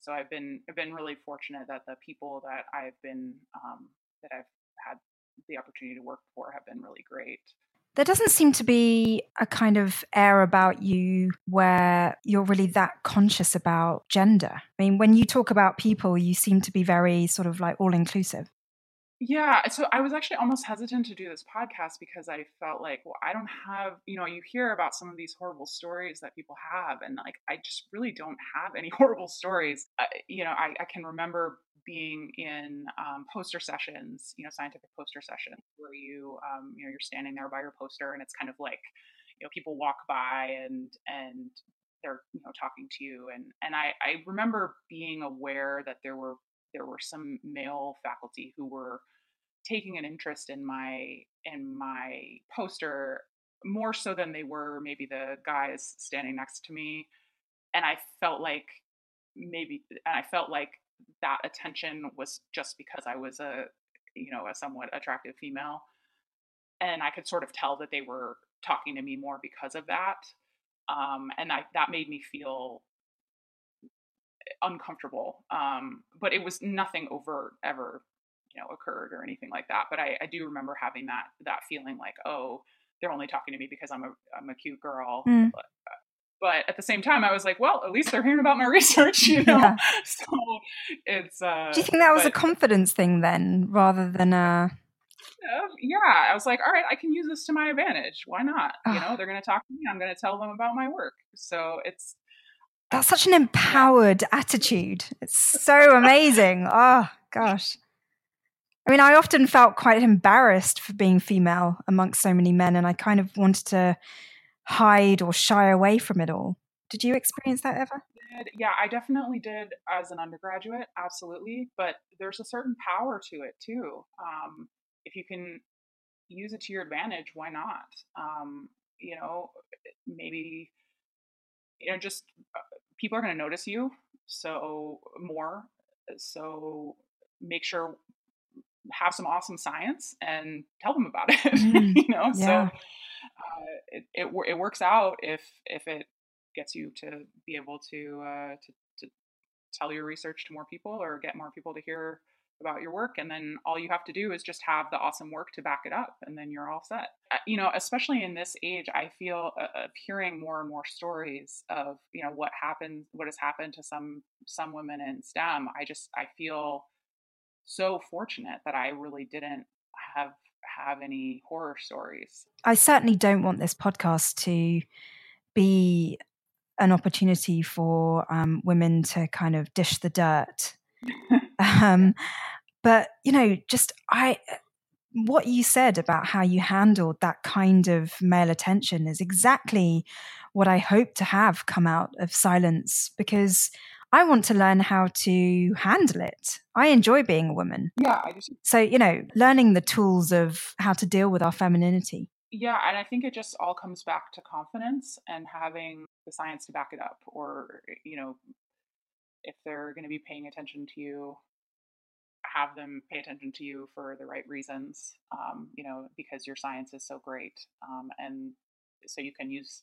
So I've been, I've been really fortunate that the people that I've been, um, that I've had the opportunity to work for have been really great.
There doesn't seem to be a kind of air about you where you're really that conscious about gender. I mean, when you talk about people, you seem to be very sort of like all inclusive.
Yeah, so I was actually almost hesitant to do this podcast because I felt like, well, I don't have, you know, you hear about some of these horrible stories that people have, and like, I just really don't have any horrible stories. Uh, you know, I, I, can remember being in um, poster sessions, you know, scientific poster sessions where you, um, you know, you're standing there by your poster, and it's kind of like, you know, people walk by and and they're you know talking to you, and and I I remember being aware that there were there were some male faculty who were taking an interest in my in my poster more so than they were maybe the guys standing next to me. And i felt like maybe and i felt like that attention was just because i was a you know a somewhat attractive female and i could sort of tell that they were talking to me more because of that um, and I, that made me feel uncomfortable. Um, but it was nothing overt ever, you know, occurred or anything like that. But I, I, do remember having that that feeling like, oh, they're only talking to me because I'm a I'm a cute girl. Mm. But, at the same time, I was like, well, at least they're hearing about my research, you know. Yeah. So it's. Uh,
do you think that was but, a confidence thing then, rather than a?
yeah, I was like, all right, I can use this to my advantage. Why not? You know, they're going to talk to me. I'm going to tell them about my work. So it's
that's such an empowered attitude. It's so amazing. oh, gosh. I mean, I often felt quite embarrassed for being female amongst so many men, and I kind of wanted to hide or shy away from it all. Did you experience that ever?
Yeah, I definitely did as an undergraduate, absolutely. But there's a certain power to it too. Um, if you can use it to your advantage, why not? Um, you know, maybe you know just uh, people are going to notice you so more so make sure have some awesome science and tell them about it mm, you know yeah. so uh, it, it, it works out if if it gets you to be able to uh, to, to tell your research to more people or get more people to hear about your work and then all you have to do is just have the awesome work to back it up and then you're all set uh, you know especially in this age i feel uh, hearing more and more stories of you know what happened what has happened to some some women in stem i just i feel so fortunate that i really didn't have have any horror stories.
I certainly don't want this podcast to be an opportunity for um, women to kind of dish the dirt. Um, but you know, just I what you said about how you handled that kind of male attention is exactly what I hope to have come out of silence because I want to learn how to handle it. I enjoy being a woman.
Yeah, I just
so you know, learning the tools of how to deal with our femininity.
Yeah, and I think it just all comes back to confidence and having the science to back it up, or you know, if they're going to be paying attention to you have them pay attention to you for the right reasons, um, you know, because your science is so great, um, and so you can use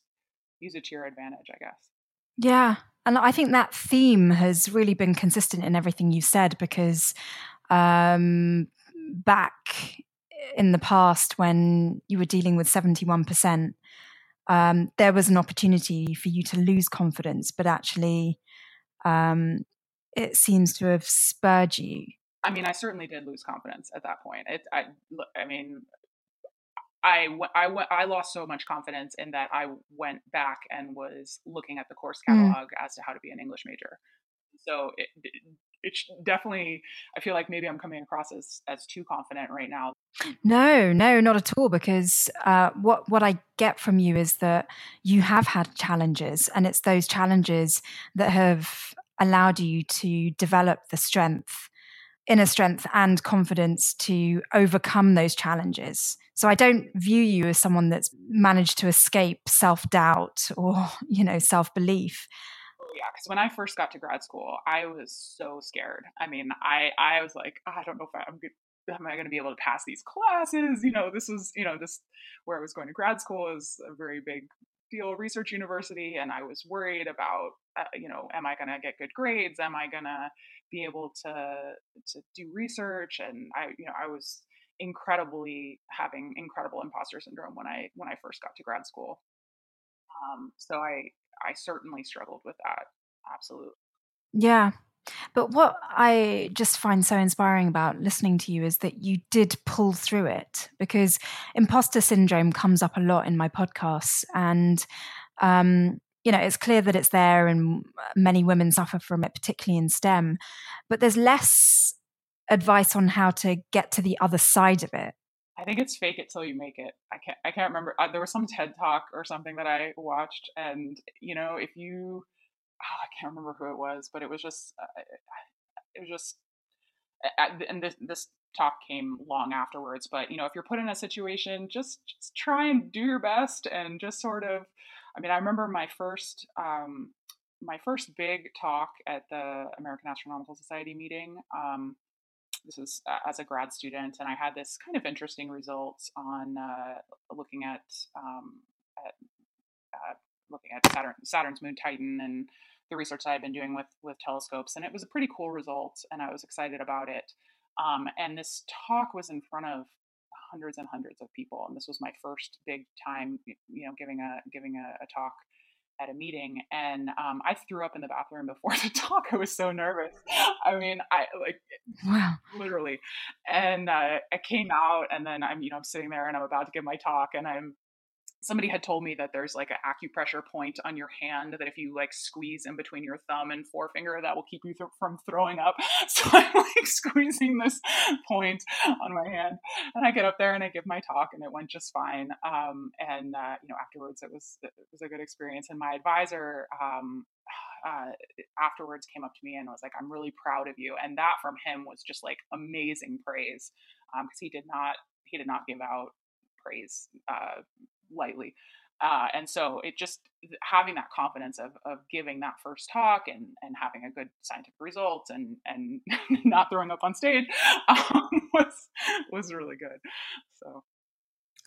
use it to your advantage, I guess.
Yeah, and I think that theme has really been consistent in everything you've said because um, back in the past when you were dealing with seventy one percent. Um, there was an opportunity for you to lose confidence, but actually, um, it seems to have spurred you
I mean, I certainly did lose confidence at that point. It, I, I mean, I, I, I lost so much confidence in that I went back and was looking at the course mm. catalog mm. as to how to be an English major. So it, it, it's definitely, I feel like maybe I'm coming across as, as too confident right now.
No, no, not at all. Because uh, what what I get from you is that you have had challenges, and it's those challenges that have allowed you to develop the strength inner strength and confidence to overcome those challenges. So I don't view you as someone that's managed to escape self doubt or, you know, self belief.
Yeah, because when I first got to grad school, I was so scared. I mean, I I was like, oh, I don't know if I'm good. Am I going to be able to pass these classes? You know, this was, you know, this where I was going to grad school is a very big deal research university and i was worried about uh, you know am i going to get good grades am i going to be able to to do research and i you know i was incredibly having incredible imposter syndrome when i when i first got to grad school um, so i i certainly struggled with that absolutely
yeah But what I just find so inspiring about listening to you is that you did pull through it because imposter syndrome comes up a lot in my podcasts. And, um, you know, it's clear that it's there and many women suffer from it, particularly in STEM. But there's less advice on how to get to the other side of it.
I think it's fake it till you make it. I can't. I can't remember. Uh, there was some TED talk or something that I watched, and you know, if you oh, I can't remember who it was, but it was just uh, it was just and this this talk came long afterwards. But you know, if you're put in a situation, just just try and do your best and just sort of. I mean, I remember my first um, my first big talk at the American Astronomical Society meeting. Um, this was uh, as a grad student, and I had this kind of interesting results on uh, looking at, um, at uh, looking at Saturn, Saturn's moon Titan and the research I had been doing with with telescopes, and it was a pretty cool result, and I was excited about it. Um, and this talk was in front of hundreds and hundreds of people, and this was my first big time, you know, giving a giving a, a talk at a meeting and um, I threw up in the bathroom before the talk. I was so nervous. I mean, I like wow, literally. And uh, I came out, and then I'm, you know, I'm sitting there and I'm about to give my talk, and I'm somebody had told me that there's like an acupressure point on your hand that if you like squeeze in between your thumb and forefinger that will keep you th- from throwing up. So i'm like squeezing this point on my hand and i get up there and i give my talk and it went just fine. Um, and uh, you know afterwards it was it was a good experience. And my advisor um, uh, afterwards came up to me and was like i'm really proud of you. And that from him was just like amazing praise because um, he did not he did not give out praise uh, lightly. Uh, and so it just having that confidence of, of giving that first talk and, and having a good scientific result and, and not throwing up on stage um, was, was really good. So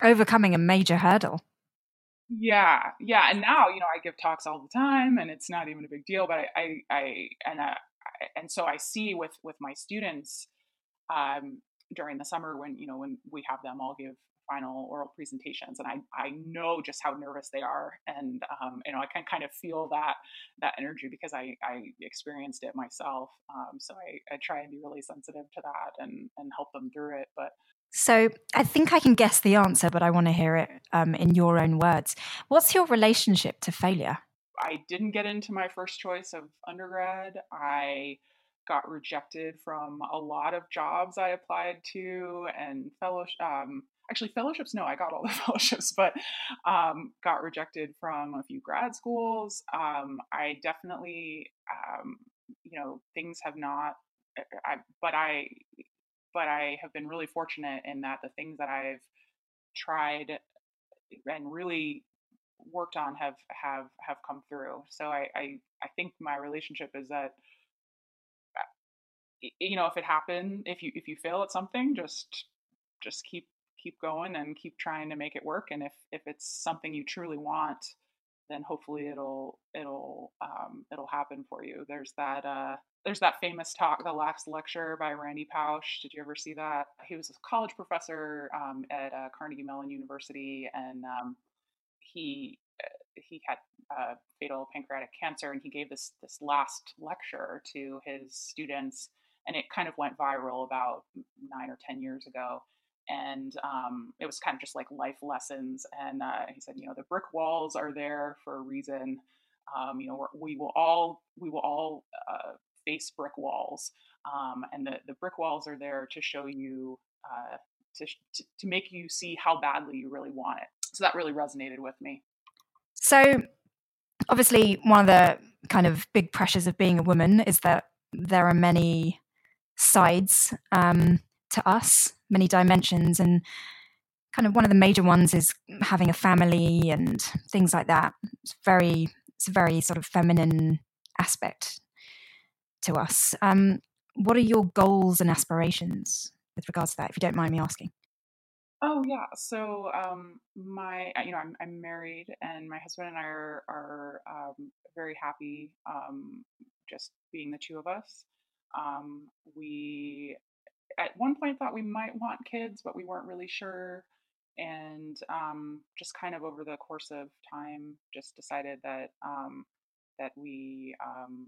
overcoming a major hurdle.
Yeah. Yeah. And now, you know, I give talks all the time and it's not even a big deal, but I, I, I and, uh, I, and so I see with, with my students, um, during the summer when, you know, when we have them all give final oral presentations and I, I know just how nervous they are and um, you know I can kind of feel that that energy because I, I experienced it myself um, so I, I try and be really sensitive to that and and help them through it but
so I think I can guess the answer but I want to hear it um, in your own words. What's your relationship to failure?
I didn't get into my first choice of undergrad. I got rejected from a lot of jobs I applied to and fellowship um, actually fellowships no i got all the fellowships but um, got rejected from a few grad schools. Um, i definitely um, you know things have not eh, eh, I, but i but i have been really fortunate in that the things that i've tried and really worked on have have have come through. So i i, I think my relationship is that uh, you know if it happened if you if you fail at something just just keep keep going and keep trying to make it work. And if if it's something you truly want, then hopefully it'll it'll um, it'll happen for you. There's that uh, there's that famous talk, the last lecture by Randy Pausch. Did you ever see that? He was a college professor um, at uh, Carnegie Mellon University, and um, he uh, he had uh, fatal pancreatic cancer, and he gave this this last lecture to his students, and it kind of went viral about nine or ten years ago and um, it was kind of just like life lessons. And uh, he said, you know, the brick walls are there for a reason. Um, you know, we will all we will all uh, face brick walls, um, and the the brick walls are there to show you uh, to, to to make you see how badly you really want it. So that really resonated with me.
So, obviously, one of the kind of big pressures of being a woman is that there are many sides um, to us, many dimensions. And kind of one of the major ones is having a family and things like that. It's very, it's a very sort of feminine aspect to us. Um, what are your goals and aspirations with regards to that, if you don't mind me asking?
Oh yeah. So um, my, you know, I'm, I'm married, and my husband and I are are um, very happy um, just being the two of us. Um, we at one point thought we might want kids, but we weren't really sure. And um, just kind of over the course of time, just decided that um, that we um,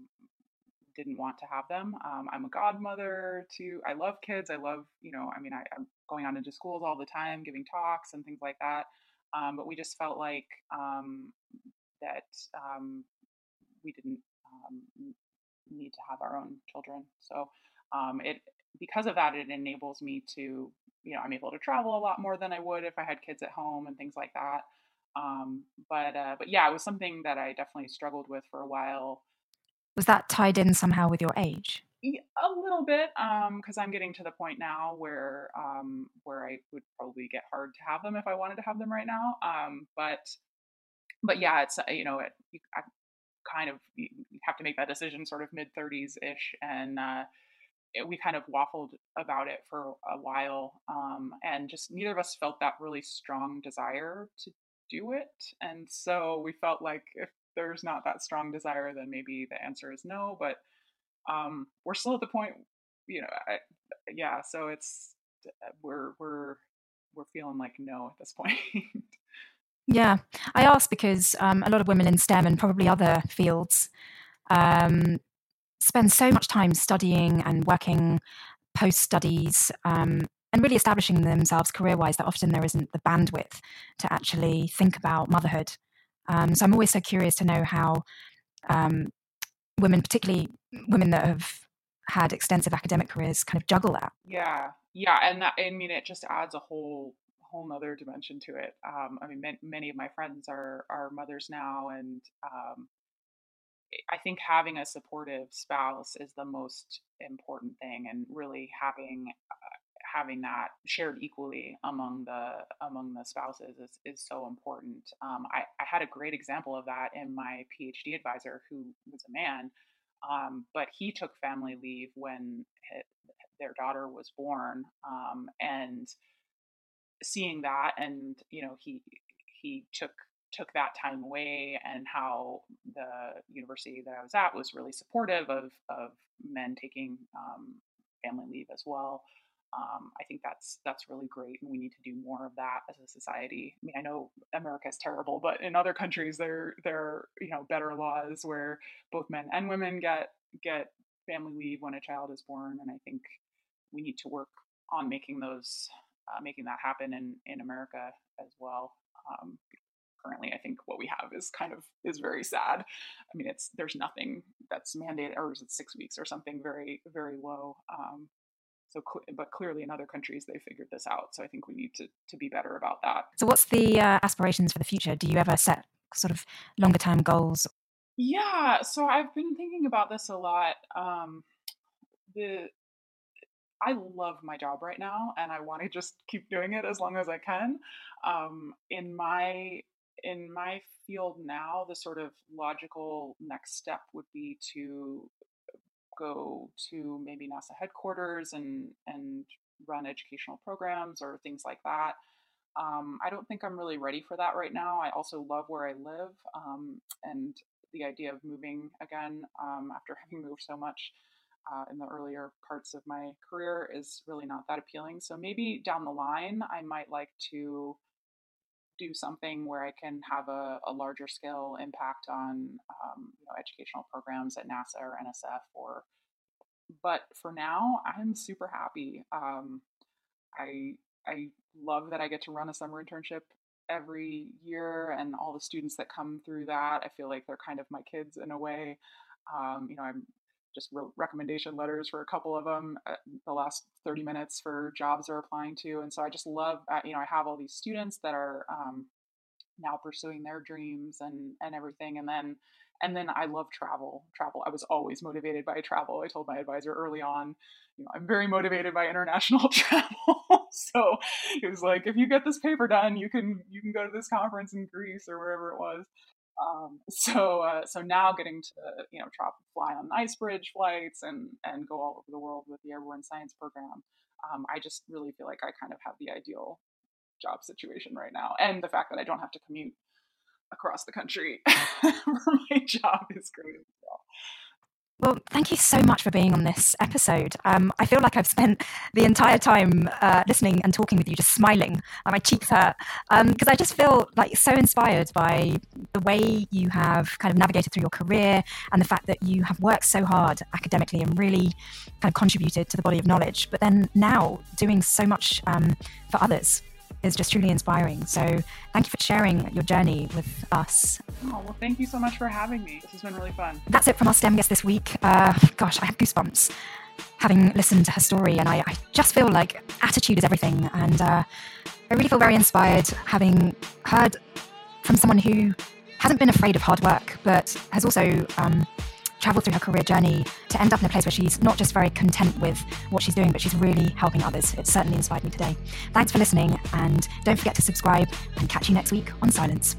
didn't want to have them. Um, I'm a godmother to. I love kids. I love you know. I mean, I, am going out into schools all the time, giving talks and things like that. Um, but we just felt like um, that we didn't need to have our own children. So um, it because of that, it enables me to you know I'm able to travel a lot more than I would if I had kids at home and things like that. Um, but uh, but yeah, it was something that I definitely struggled with for a while.
Was that tied in somehow with your age?
A little bit, because um, I'm getting to the point now where um, where I would probably get hard to have them if I wanted to have them right now. Um, but but yeah, it's you know it, you, I kind of have to make that decision sort of mid 30s ish, and uh, it, we kind of waffled about it for a while, um, and just neither of us felt that really strong desire to do it. And so we felt like if there's not that strong desire, then maybe the answer is no. But um, we're still at the point, you know, I, yeah. So it's uh, we're we're we're feeling like no at this point.
Yeah, I ask because um, a lot of women in STEM and probably other fields um, spend so much time studying and working post studies um, and really establishing themselves career wise that often there isn't the bandwidth to actually think about motherhood. Um, so I'm always so curious to know how um, women, particularly women that have had extensive academic careers, kind of juggle that.
Yeah, yeah, and that, I mean, it just adds a whole whole other dimension to it. Um, I mean, many, many of my friends are are mothers now, and um, I think having a supportive spouse is the most important thing, and really having uh, having that shared equally among the among the spouses is, is so important. Um, I, I had a great example of that in my PhD advisor, who was a man, um, but he took family leave when his, their daughter was born, um, and seeing that, and you know, he he took took that time away, and how the university that I was at was really supportive of of men taking um, family leave as well um, I think that's that's really great, and we need to do more of that as a society. I mean, I know America is terrible, but in other countries, there there are you know better laws where both men and women get get family leave when a child is born, and I think we need to work on making those uh, making that happen in in America as well. Um, currently, I think what we have is kind of is very sad. I mean, it's there's nothing that's mandated, or is it six weeks or something very very low. Um, so, but clearly in other countries they figured this out. So I think we need to to be better about that.
So, what's the uh, aspirations for the future? Do you ever set sort of longer term goals?
Yeah, so I've been thinking about this a lot. Um, the I love my job right now, and I want to just keep doing it as long as I can. Um, in my in my field now, the sort of logical next step would be to go to maybe NASA headquarters and and run educational programs or things like that. Um, I don't think I'm really ready for that right now. I also love where I live, um, and the idea of moving again um, after having moved so much uh, in the earlier parts of my career is really not that appealing. So maybe down the line, I might like to do something where I can have a, a larger scale impact on um, you know, educational programs at NASA or NSF or but for now I'm super happy. Um, I I love that I get to run a summer internship every year and all the students that come through that I feel like they're kind of my kids in a way. Um, you know I'm just wrote recommendation letters for a couple of them the last 30 minutes for jobs they're applying to and so i just love uh, you know i have all these students that are um, now pursuing their dreams and and everything and then and then i love travel travel. I was always motivated by travel. I told my advisor early on you know i'm very motivated by international travel. So it was like if you get this paper done you can you can go to this conference in greece or wherever it was um, so uh, so now getting to you know try fly on ice bridge flights and and go all over the world with the airborne science program. Um, I just really feel like I kind of have the ideal job situation right now, and the fact that I don't have to commute across the country for my job is great as well.
Well, thank you so much for being on this episode. Um, I feel like I've spent the entire time uh, listening and talking with you, just smiling, my cheeks hurt because um, I just feel like so inspired by the way you have kind of navigated through your career and the fact that you have worked so hard academically and really kind of contributed to the body of knowledge, but then now doing so much um, for others is just truly inspiring. So thank you for sharing your journey with us.
Oh, well, thank you so much for having me. This has been really fun.
That's it from our STEM guest this week. Uh, gosh, I have goosebumps having listened to her story, and I, I just feel like attitude is everything. And uh, I really feel very inspired having heard from someone who hasn't been afraid of hard work, but has also um, traveled through her career journey to end up in a place where she's not just very content with what she's doing, but she's really helping others. It certainly inspired me today. Thanks for listening, and don't forget to subscribe and catch you next week on Silence.